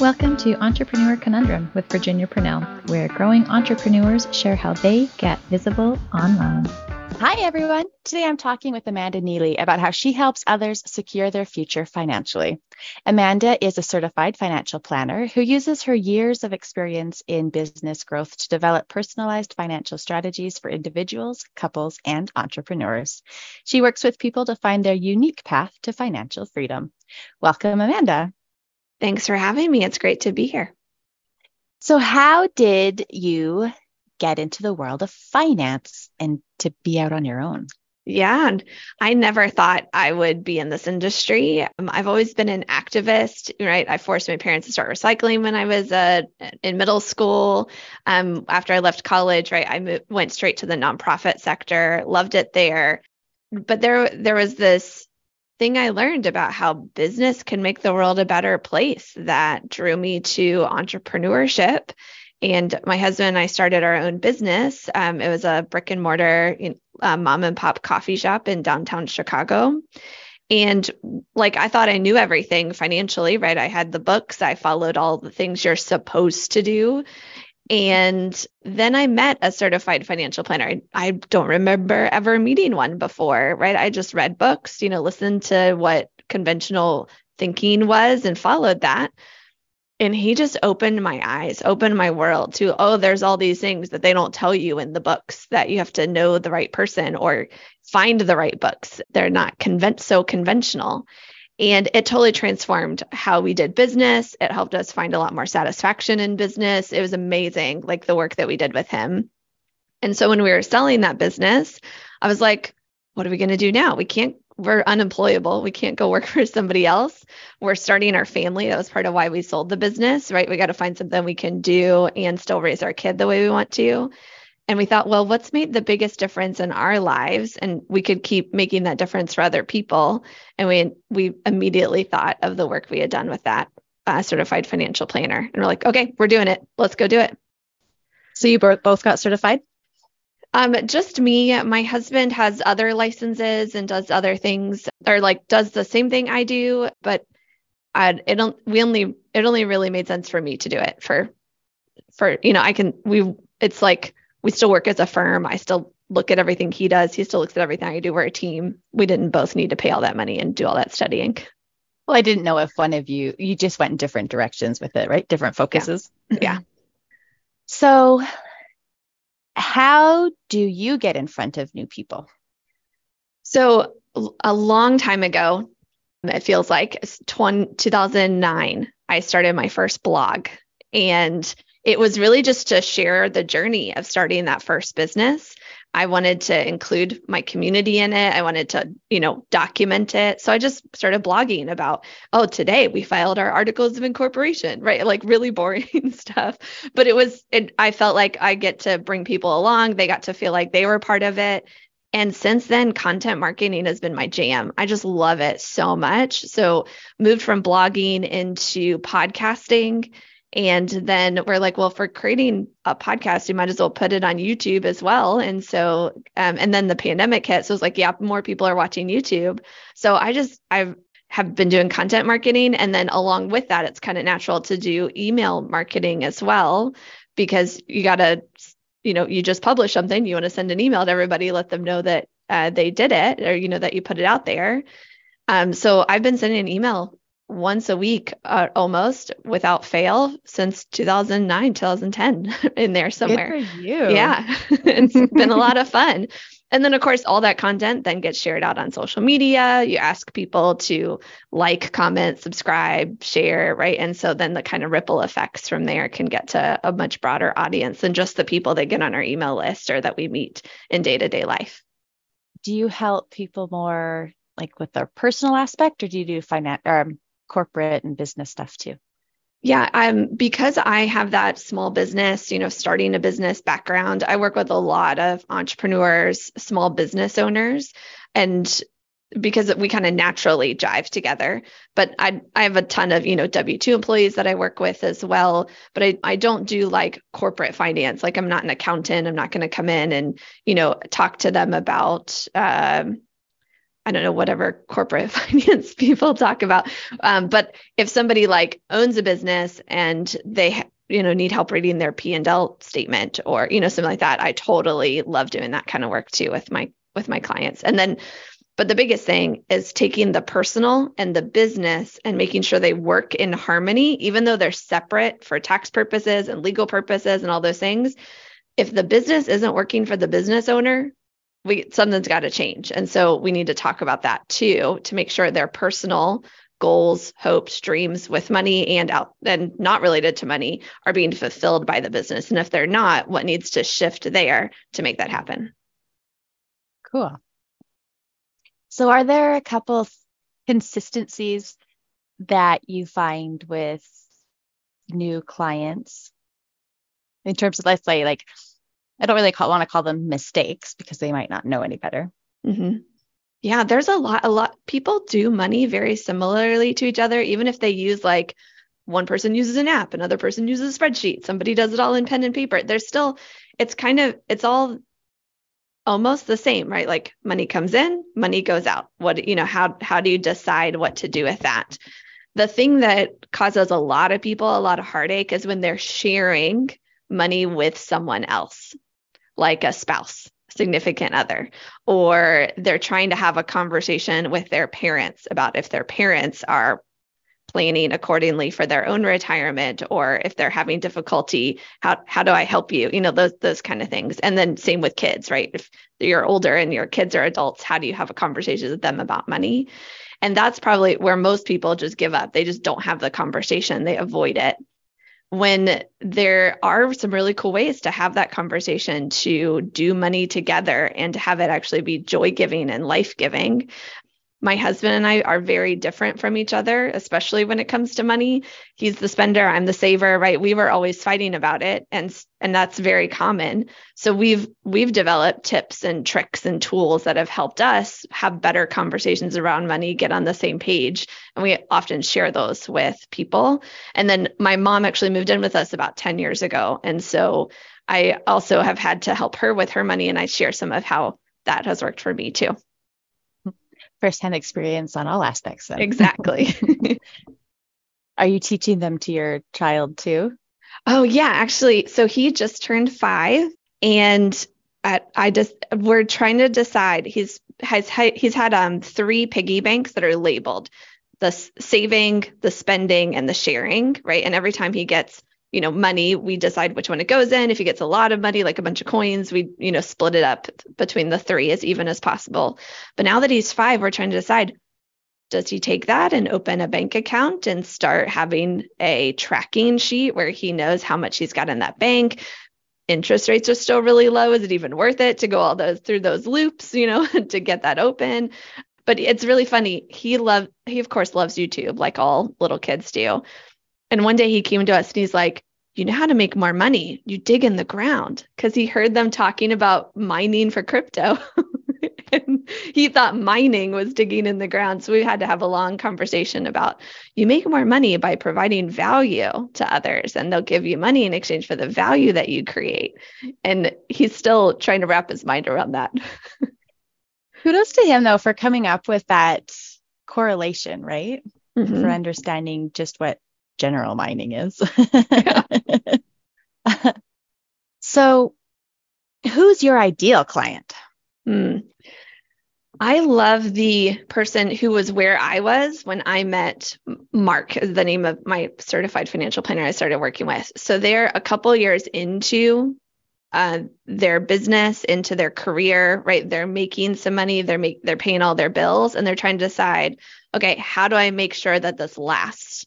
Welcome to Entrepreneur Conundrum with Virginia Purnell, where growing entrepreneurs share how they get visible online. Hi, everyone. Today I'm talking with Amanda Neely about how she helps others secure their future financially. Amanda is a certified financial planner who uses her years of experience in business growth to develop personalized financial strategies for individuals, couples, and entrepreneurs. She works with people to find their unique path to financial freedom. Welcome, Amanda. Thanks for having me. It's great to be here. So, how did you get into the world of finance and to be out on your own? Yeah, I never thought I would be in this industry. Um, I've always been an activist, right? I forced my parents to start recycling when I was uh, in middle school. Um, after I left college, right, I moved, went straight to the nonprofit sector, loved it there. But there, there was this thing I learned about how business can make the world a better place that drew me to entrepreneurship. And my husband and I started our own business. Um, it was a brick and mortar uh, mom and pop coffee shop in downtown Chicago. And like I thought I knew everything financially, right? I had the books, I followed all the things you're supposed to do. And then I met a certified financial planner. I, I, don't remember ever meeting one before, right? I just read books, you know, listened to what conventional thinking was and followed that. And he just opened my eyes, opened my world to, oh, there's all these things that they don't tell you in the books that you have to know the right person or find the right books. They're not conven- so conventional. And it totally transformed how we did business. It helped us find a lot more satisfaction in business. It was amazing, like the work that we did with him. And so when we were selling that business, I was like, what are we going to do now? We can't, we're unemployable. We can't go work for somebody else. We're starting our family. That was part of why we sold the business, right? We got to find something we can do and still raise our kid the way we want to. And we thought, well, what's made the biggest difference in our lives? And we could keep making that difference for other people. And we we immediately thought of the work we had done with that uh, certified financial planner. And we're like, okay, we're doing it. Let's go do it. So you both got certified? Um, just me. My husband has other licenses and does other things, or like does the same thing I do, but I, it don't. We only it only really made sense for me to do it for for you know I can we it's like we still work as a firm. I still look at everything he does. He still looks at everything I do. We're a team. We didn't both need to pay all that money and do all that studying. Well, I didn't know if one of you you just went in different directions with it, right? Different focuses. Yeah. yeah. So how do you get in front of new people? So a long time ago, it feels like 20, 2009, I started my first blog and it was really just to share the journey of starting that first business. I wanted to include my community in it. I wanted to, you know, document it. So I just started blogging about, oh, today we filed our articles of incorporation, right? Like really boring stuff. But it was, it, I felt like I get to bring people along. They got to feel like they were part of it. And since then, content marketing has been my jam. I just love it so much. So moved from blogging into podcasting and then we're like, well, for creating a podcast, you might as well put it on YouTube as well. And so, um, and then the pandemic hit. So it's like, yeah, more people are watching YouTube. So I just, I have been doing content marketing. And then along with that, it's kind of natural to do email marketing as well, because you got to, you know, you just publish something, you want to send an email to everybody, let them know that uh, they did it or, you know, that you put it out there. Um, so I've been sending an email once a week uh, almost without fail since 2009 2010 in there somewhere. Good for you. yeah it's been a lot of fun. And then of course all that content then gets shared out on social media. You ask people to like comment subscribe share right? And so then the kind of ripple effects from there can get to a much broader audience than just the people that get on our email list or that we meet in day-to-day life. Do you help people more like with their personal aspect or do you do finance um, corporate and business stuff too? Yeah, um, because I have that small business, you know, starting a business background, I work with a lot of entrepreneurs, small business owners, and because we kind of naturally jive together. But I I have a ton of, you know, W2 employees that I work with as well. But I, I don't do like corporate finance. Like I'm not an accountant. I'm not going to come in and, you know, talk to them about um, I don't know, whatever corporate finance people talk about. Um, but if somebody like owns a business and they, you know, need help reading their P and L statement or, you know, something like that, I totally love doing that kind of work too with my with my clients. And then but the biggest thing is taking the personal and the business and making sure they work in harmony, even though they're separate for tax purposes and legal purposes and all those things. If the business isn't working for the business owner, we something's got to change. And so we need to talk about that too to make sure their personal goals, hopes, dreams with money and out and not related to money are being fulfilled by the business. And if they're not, what needs to shift there to make that happen? Cool. So, are there a couple consistencies that you find with new clients in terms of, let's say, like, I don't really want to call them mistakes because they might not know any better. Mm-hmm. Yeah, there's a lot, a lot. People do money very similarly to each other, even if they use like one person uses an app, another person uses a spreadsheet, somebody does it all in pen and paper. There's still, it's kind of, it's all almost the same, right? Like money comes in, money goes out. What, you know, how how do you decide what to do with that? The thing that causes a lot of people a lot of heartache is when they're sharing money with someone else, like a spouse, significant other, or they're trying to have a conversation with their parents about if their parents are planning accordingly for their own retirement or if they're having difficulty how how do i help you? You know those those kind of things. And then same with kids right? If you're older and your kids are adults how do you have a conversation with them about money? And that's probably where most people just give up. They just don't have the conversation. They avoid it when there are some really cool ways to have that conversation to do money together and to have it actually be joy giving and life giving my husband and I are very different from each other, especially when it comes to money. He's the spender, I'm the saver, right? We were always fighting about it and and that's very common. So we've we've developed tips and tricks and tools that have helped us have better conversations around money, get on the same page, and we often share those with people. And then my mom actually moved in with us about 10 years ago, and so I also have had to help her with her money and I share some of how that has worked for me too firsthand experience on all aspects. Then. Exactly. Are you teaching them to your child too? Oh yeah, actually. So he just turned five, and at, I just we're trying to decide. He's has he's had um three piggy banks that are labeled the saving, the spending, and the sharing, right? And every time he gets you know, money, we decide which one it goes in. If he gets a lot of money, like a bunch of coins, we, you know, split it up between the three as even as possible. But now that he's five, we're trying to decide does he take that and open a bank account and start having a tracking sheet where he knows how much he's got in that bank? Interest rates are still really low. Is it even worth it to go all those through those loops, you know, to get that open? But it's really funny. He love he of course loves YouTube like all little kids do. And one day he came to us and he's like, you know how to make more money. You dig in the ground because he heard them talking about mining for crypto. and he thought mining was digging in the ground. So we had to have a long conversation about you make more money by providing value to others, and they'll give you money in exchange for the value that you create. And he's still trying to wrap his mind around that. Kudos to him, though, for coming up with that correlation, right? Mm-hmm. For understanding just what general mining is. so, who's your ideal client? Hmm. I love the person who was where I was when I met Mark, is the name of my certified financial planner I started working with. So they're a couple years into uh, their business, into their career, right? They're making some money, they're make they're paying all their bills, and they're trying to decide, okay, how do I make sure that this lasts?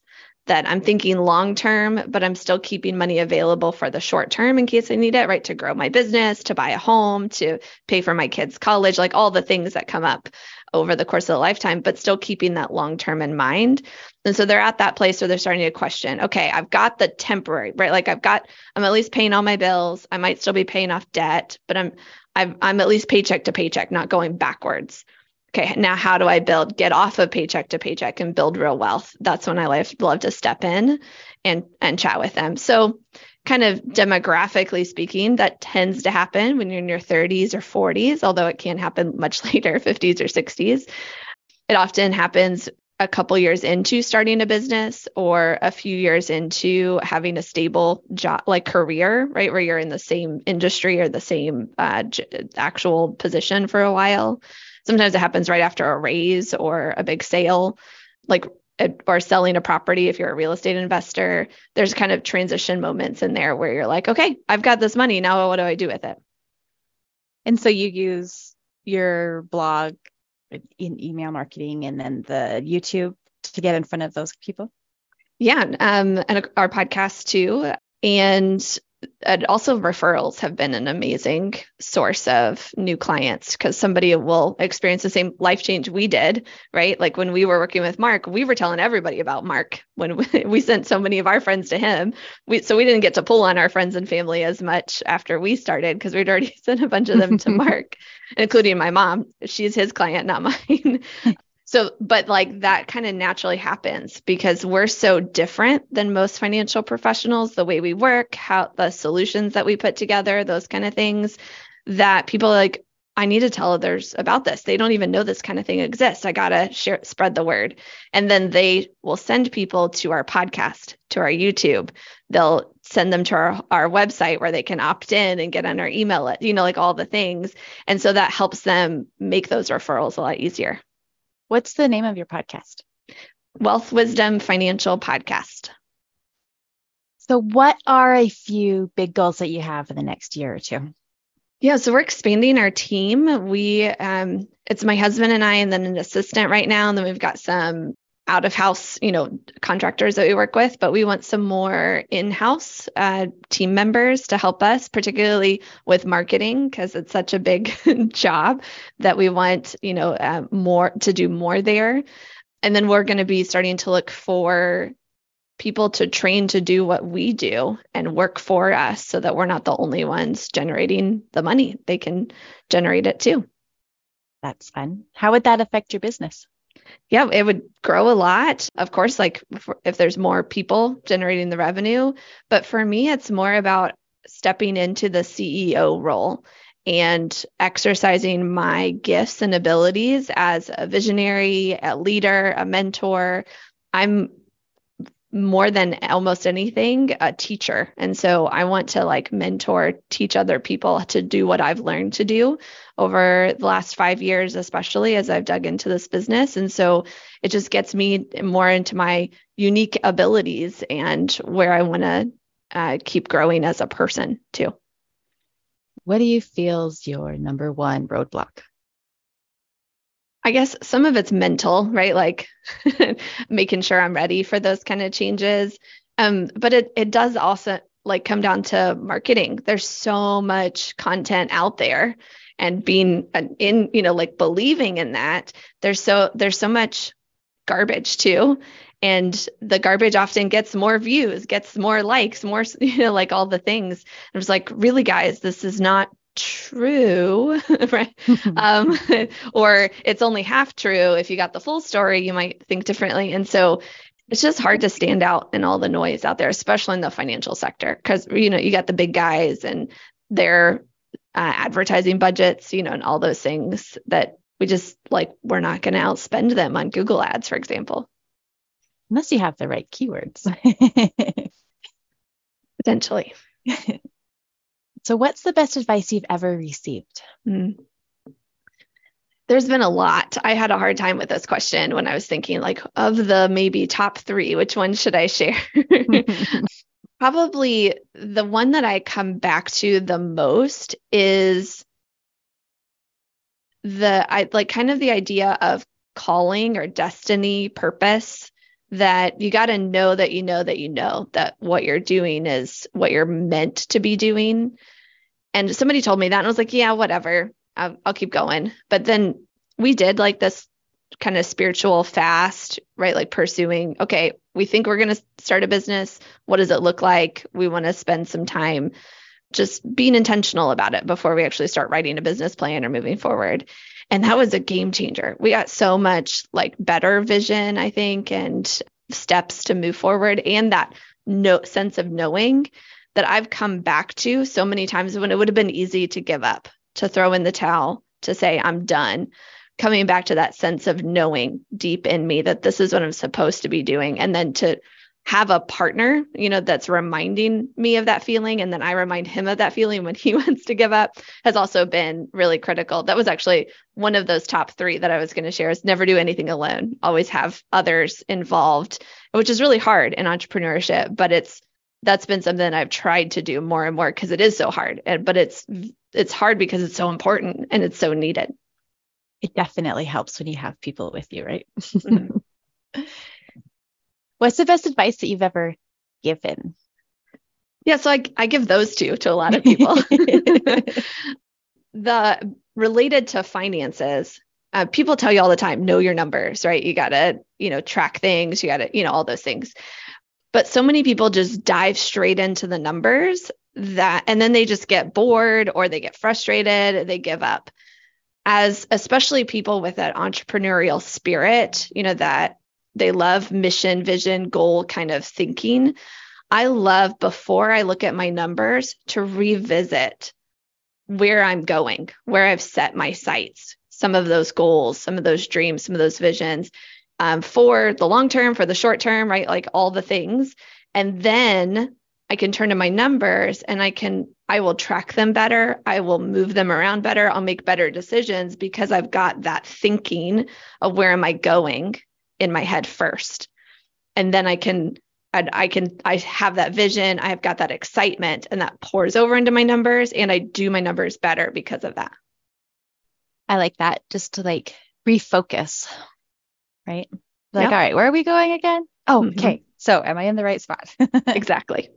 That I'm thinking long term, but I'm still keeping money available for the short term in case I need it, right? To grow my business, to buy a home, to pay for my kids' college, like all the things that come up over the course of a lifetime, but still keeping that long term in mind. And so they're at that place where they're starting to question, okay, I've got the temporary, right? Like I've got, I'm at least paying all my bills. I might still be paying off debt, but I'm, I'm, I'm at least paycheck to paycheck, not going backwards okay, now how do I build, get off of paycheck to paycheck and build real wealth? That's when I love, love to step in and and chat with them. So kind of demographically speaking, that tends to happen when you're in your 30s or 40s, although it can happen much later, 50s or 60s. It often happens a couple years into starting a business or a few years into having a stable job like career right where you're in the same industry or the same uh, actual position for a while sometimes it happens right after a raise or a big sale like or selling a property if you're a real estate investor there's kind of transition moments in there where you're like okay i've got this money now what do i do with it and so you use your blog in email marketing and then the YouTube to get in front of those people? Yeah, um, and our podcast too. And and also referrals have been an amazing source of new clients because somebody will experience the same life change we did right? Like when we were working with mark we were telling everybody about mark when we, we sent so many of our friends to him. We, so we didn't get to pull on our friends and family as much after we started because we'd already sent a bunch of them to mark including my mom. She's his client not mine so, but like that kind of naturally happens because we're so different than most financial professionals, the way we work, how the solutions that we put together, those kind of things that people like, I need to tell others about this. They don't even know this kind of thing exists. I got to share, spread the word. And then they will send people to our podcast, to our YouTube. They'll send them to our, our website where they can opt in and get on our email, list, you know, like all the things. And so that helps them make those referrals a lot easier. What's the name of your podcast? Wealth Wisdom Financial Podcast. So, what are a few big goals that you have for the next year or two? Yeah, so we're expanding our team. We, um, it's my husband and I, and then an assistant right now, and then we've got some out of house, you know, contractors that we work with, but we want some more in-house uh, team members to help us, particularly with marketing, because it's such a big job that we want, you know, uh, more to do more there. And then we're going to be starting to look for people to train to do what we do and work for us so that we're not the only ones generating the money. They can generate it too. That's fun. How would that affect your business? Yeah, it would grow a lot. Of course, like if there's more people generating the revenue. But for me, it's more about stepping into the CEO role and exercising my gifts and abilities as a visionary, a leader, a mentor. I'm more than almost anything a teacher. And so i want to like mentor teach other people to do what i've learned to do over the last five years especially as i've dug into this business. And so it just gets me more into my unique abilities and where i want to uh, keep growing as a person too. What do you feel is your number one roadblock I guess some of it's mental, right? Like making sure I'm ready for those kind of changes. Um, but it it does also like come down to marketing. There's so much content out there and being in, you know, like believing in that. There's so there's so much garbage too. And the garbage often gets more views, gets more likes, more, you know, like all the things. I was like, really, guys, this is not true, right? um, or it's only half true. If you got the full story, you might think differently. And so it's just hard to stand out in all the noise out there, especially in the financial sector, because you know you got the big guys and their uh, advertising budgets, you know, and all those things that we just like we're not going to outspend them on Google Ads, for example, unless you have the right keywords. Potentially. So, what's the best advice you've ever received? Mm. There's been a lot. I had a hard time with this question when I was thinking, like, of the maybe top three, which one should I share? Probably the one that I come back to the most is the I like kind of the idea of calling or destiny, purpose that you got to know that you know that you know that what you're doing is what you're meant to be doing. And somebody told me that, and I was like, yeah, whatever. I'll, I'll keep going. But then we did like this kind of spiritual fast, right? Like pursuing, okay, we think we're going to start a business. What does it look like? We want to spend some time just being intentional about it before we actually start writing a business plan or moving forward. And that was a game changer. We got so much like better vision, I think, and steps to move forward and that no sense of knowing that I've come back to so many times when it would have been easy to give up, to throw in the towel, to say, I'm done. Coming back to that sense of knowing deep in me that this is what I'm supposed to be doing. And then to have a partner, you know, that's reminding me of that feeling. And then I remind him of that feeling when he wants to give up has also been really critical. That was actually one of those top three that I was going to share is never do anything alone, always have others involved, which is really hard in entrepreneurship, but it's, that's been something I've tried to do more and more because it is so hard. And, but it's, it's hard because it's so important and it's so needed. It definitely helps when you have people with you, right? Mm-hmm. What's the best advice that you've ever given? Yeah, so I, I give those two to a lot of people. the related to finances, uh, people tell you all the time, know your numbers, right? You got to, you know, track things, you got to, you know, all those things. But so many people just dive straight into the numbers that, and then they just get bored or they get frustrated, they give up. As especially people with that entrepreneurial spirit, you know, that they love mission, vision, goal kind of thinking. I love before I look at my numbers to revisit where I'm going, where I've set my sights, some of those goals, some of those dreams, some of those visions um, for the long term, for the short term, right? Like all the things. And then I can turn to my numbers and I can, I will track them better. I will move them around better. I'll make better decisions because I've got that thinking of where am I going in my head first. And then I can I, I can I have that vision, I have got that excitement and that pours over into my numbers and I do my numbers better because of that. I like that just to like refocus. Right? Like, yep. all right, where are we going again? Oh, mm-hmm. okay. So, am I in the right spot? exactly.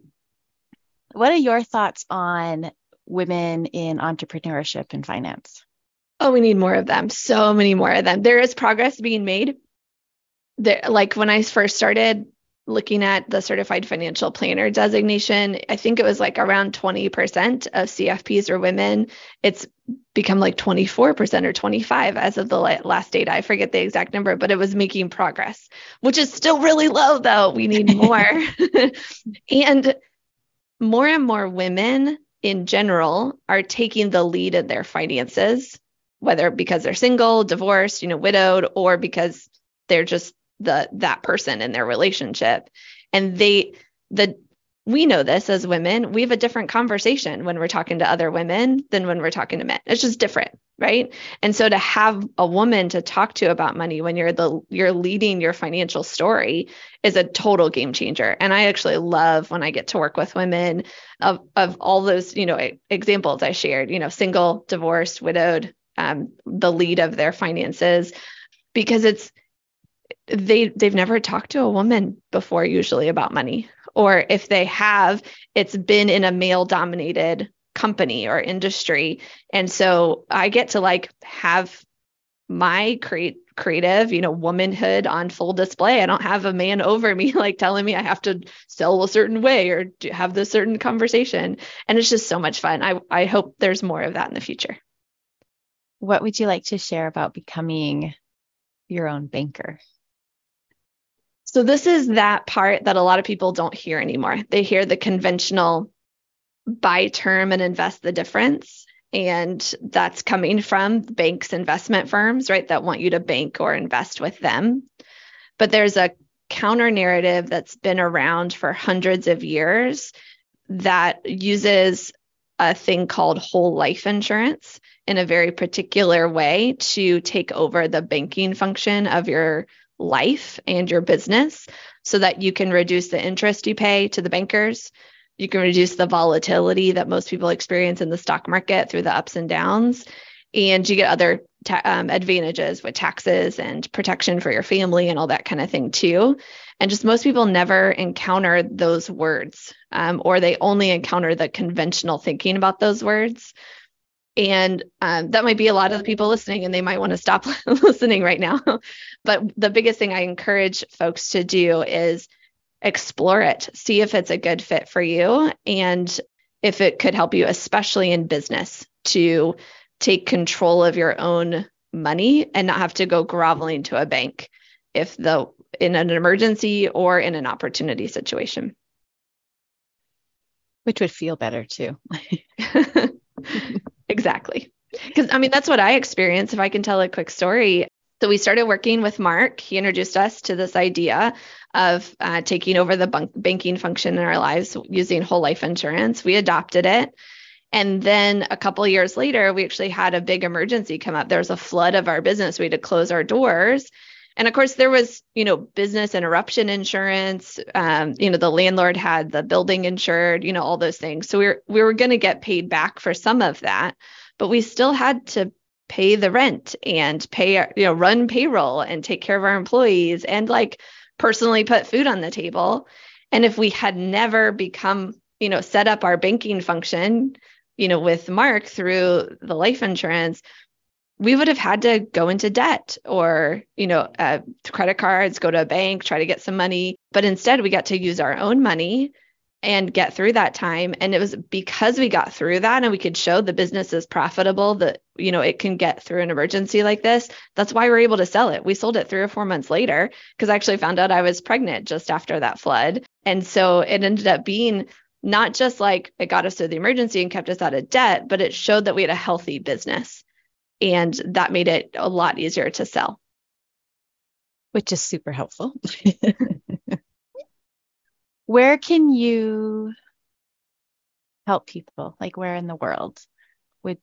What are your thoughts on women in entrepreneurship and finance? Oh, we need more of them. So many more of them. There is progress being made, there, like when I first started looking at the certified financial planner designation, I think it was like around 20% of CFPs are women. It's become like 24% or 25 as of the last data. I forget the exact number, but it was making progress, which is still really low though. We need more. and more and more women in general are taking the lead in their finances, whether because they're single, divorced, you know, widowed, or because they're just the that person in their relationship. And they the we know this as women. We have a different conversation when we're talking to other women than when we're talking to men. It's just different right? And so to have a woman to talk to about money when you're the you're leading your financial story is a total game changer. And i actually love when i get to work with women of of all those you know examples i shared you know single divorced widowed um, the lead of their finances because it's they they've never talked to a woman before usually about money. Or if they have it's been in a male dominated company or industry. And so i get to like have my create creative you know womanhood on full display. I don't have a man over me like telling me i have to sell a certain way or have this certain conversation. And it's just so much fun. I i hope there's more of that in the future. What would you like to share about becoming your own banker so this is that part that a lot of people don't hear anymore. They hear the conventional buy term and invest the difference. And that's coming from banks, investment firms, right, that want you to bank or invest with them. But there's a counter narrative that's been around for hundreds of years that uses a thing called whole life insurance in a very particular way to take over the banking function of your life and your business so that you can reduce the interest you pay to the bankers. You can reduce the volatility that most people experience in the stock market through the ups and downs. And you get other ta- um, advantages with taxes and protection for your family and all that kind of thing too. And just most people never encounter those words, um, or they only encounter the conventional thinking about those words. And um, that might be a lot of the people listening, and they might want to stop listening right now. but the biggest thing I encourage folks to do is explore it, see if it's a good fit for you, and if it could help you, especially in business, to take control of your own money and not have to go groveling to a bank if the in an emergency or in an opportunity situation. Which would feel better too. exactly. Because I mean, that's what I experienced. If I can tell a quick story. So we started working with Mark. He introduced us to this idea of uh, taking over the bunk- banking function in our lives using whole life insurance. We adopted it. And then a couple years later, we actually had a big emergency come up. There was a flood of our business. We had to close our doors. And of course, there was, you know, business interruption insurance. Um, you know, the landlord had the building insured, you know, all those things. So we were we were going to get paid back for some of that, but we still had to pay the rent and pay, you know, run payroll and take care of our employees and like personally put food on the table. And if we had never become, you know, set up our banking function, you know, with Mark through the life insurance, we would have had to go into debt or, you know, uh, credit cards, go to a bank, try to get some money. But instead, we got to use our own money and get through that time. And it was because we got through that and we could show the business is profitable, that, you know, it can get through an emergency like this. That's why we're able to sell it. We sold it three or four months later because I actually found out I was pregnant just after that flood. And so it ended up being not just like it got us through the emergency and kept us out of debt, but it showed that we had a healthy business and that made it a lot easier to sell. Which is super helpful. where can you help people? Like where in the world would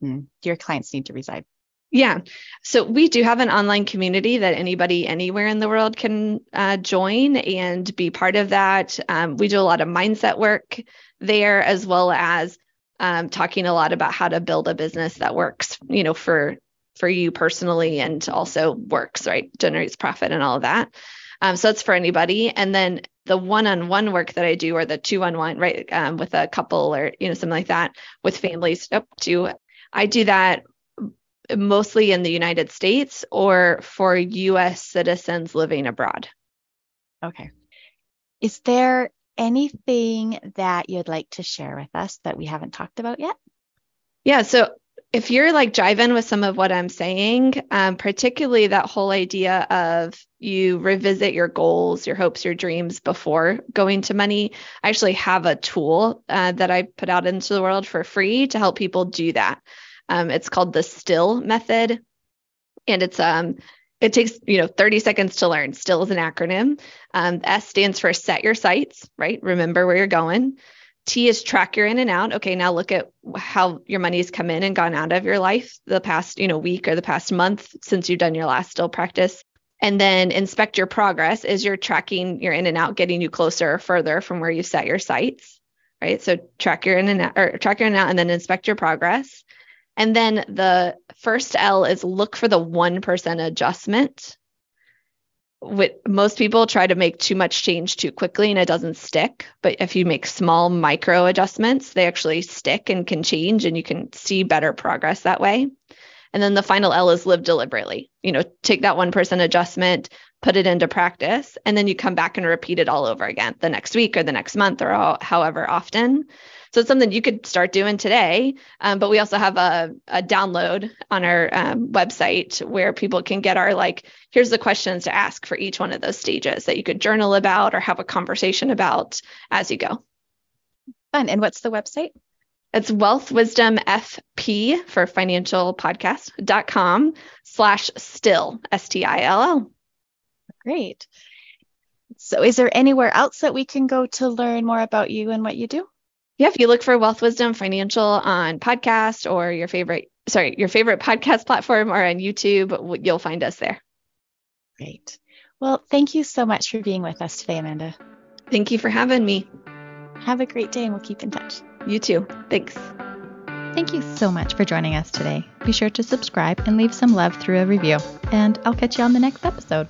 do your clients need to reside? Yeah. So we do have an online community that anybody anywhere in the world can uh, join and be part of that. Um, we do a lot of mindset work there as well as um, talking a lot about how to build a business that works, you know, for for you personally and also works, right? Generates profit and all of that. Um, so it's for anybody. And then the one-on-one work that I do, or the two-on-one, right, um, with a couple or you know something like that, with families up to, I do that mostly in the United States or for U.S. citizens living abroad. Okay. Is there anything that you'd like to share with us that we haven't talked about yet? Yeah. So if you're like driving with some of what I'm saying, um, particularly that whole idea of you revisit your goals, your hopes, your dreams before going to money, I actually have a tool uh, that I put out into the world for free to help people do that. Um, it's called the STILL method, and it's um it takes you know 30 seconds to learn. Still is an acronym. Um, s stands for set your sights right? Remember where you're going. T is track your in and out. Okay now look at how your money's come in and gone out of your life the past you know week or the past month since you've done your last still practice. And then inspect your progress. Is you're tracking your in and out getting you closer or further from where you set your sights right? So track your in and out or track your in and out and then inspect your progress. And then the first L is look for the 1% adjustment. With most people try to make too much change too quickly and it doesn't stick. But if you make small micro adjustments, they actually stick and can change and you can see better progress that way. And then the final L is live deliberately. You know, take that 1% adjustment, put it into practice, and then you come back and repeat it all over again the next week or the next month or however often. So it's something you could start doing today. Um, but we also have a, a download on our um, website where people can get our like, here's the questions to ask for each one of those stages that you could journal about or have a conversation about as you go. Fun. And what's the website? It's wealth wisdom fp for financial podcast.com slash still S-T-I-L-L. Great. So is there anywhere else that we can go to learn more about you and what you do? Yeah, if you look for Wealth Wisdom Financial on podcast or your favorite, sorry, your favorite podcast platform or on YouTube, you'll find us there. Great. Well, thank you so much for being with us today, Amanda. Thank you for having me. Have a great day and we'll keep in touch. You too. Thanks. Thank you so much for joining us today. Be sure to subscribe and leave some love through a review. And I'll catch you on the next episode.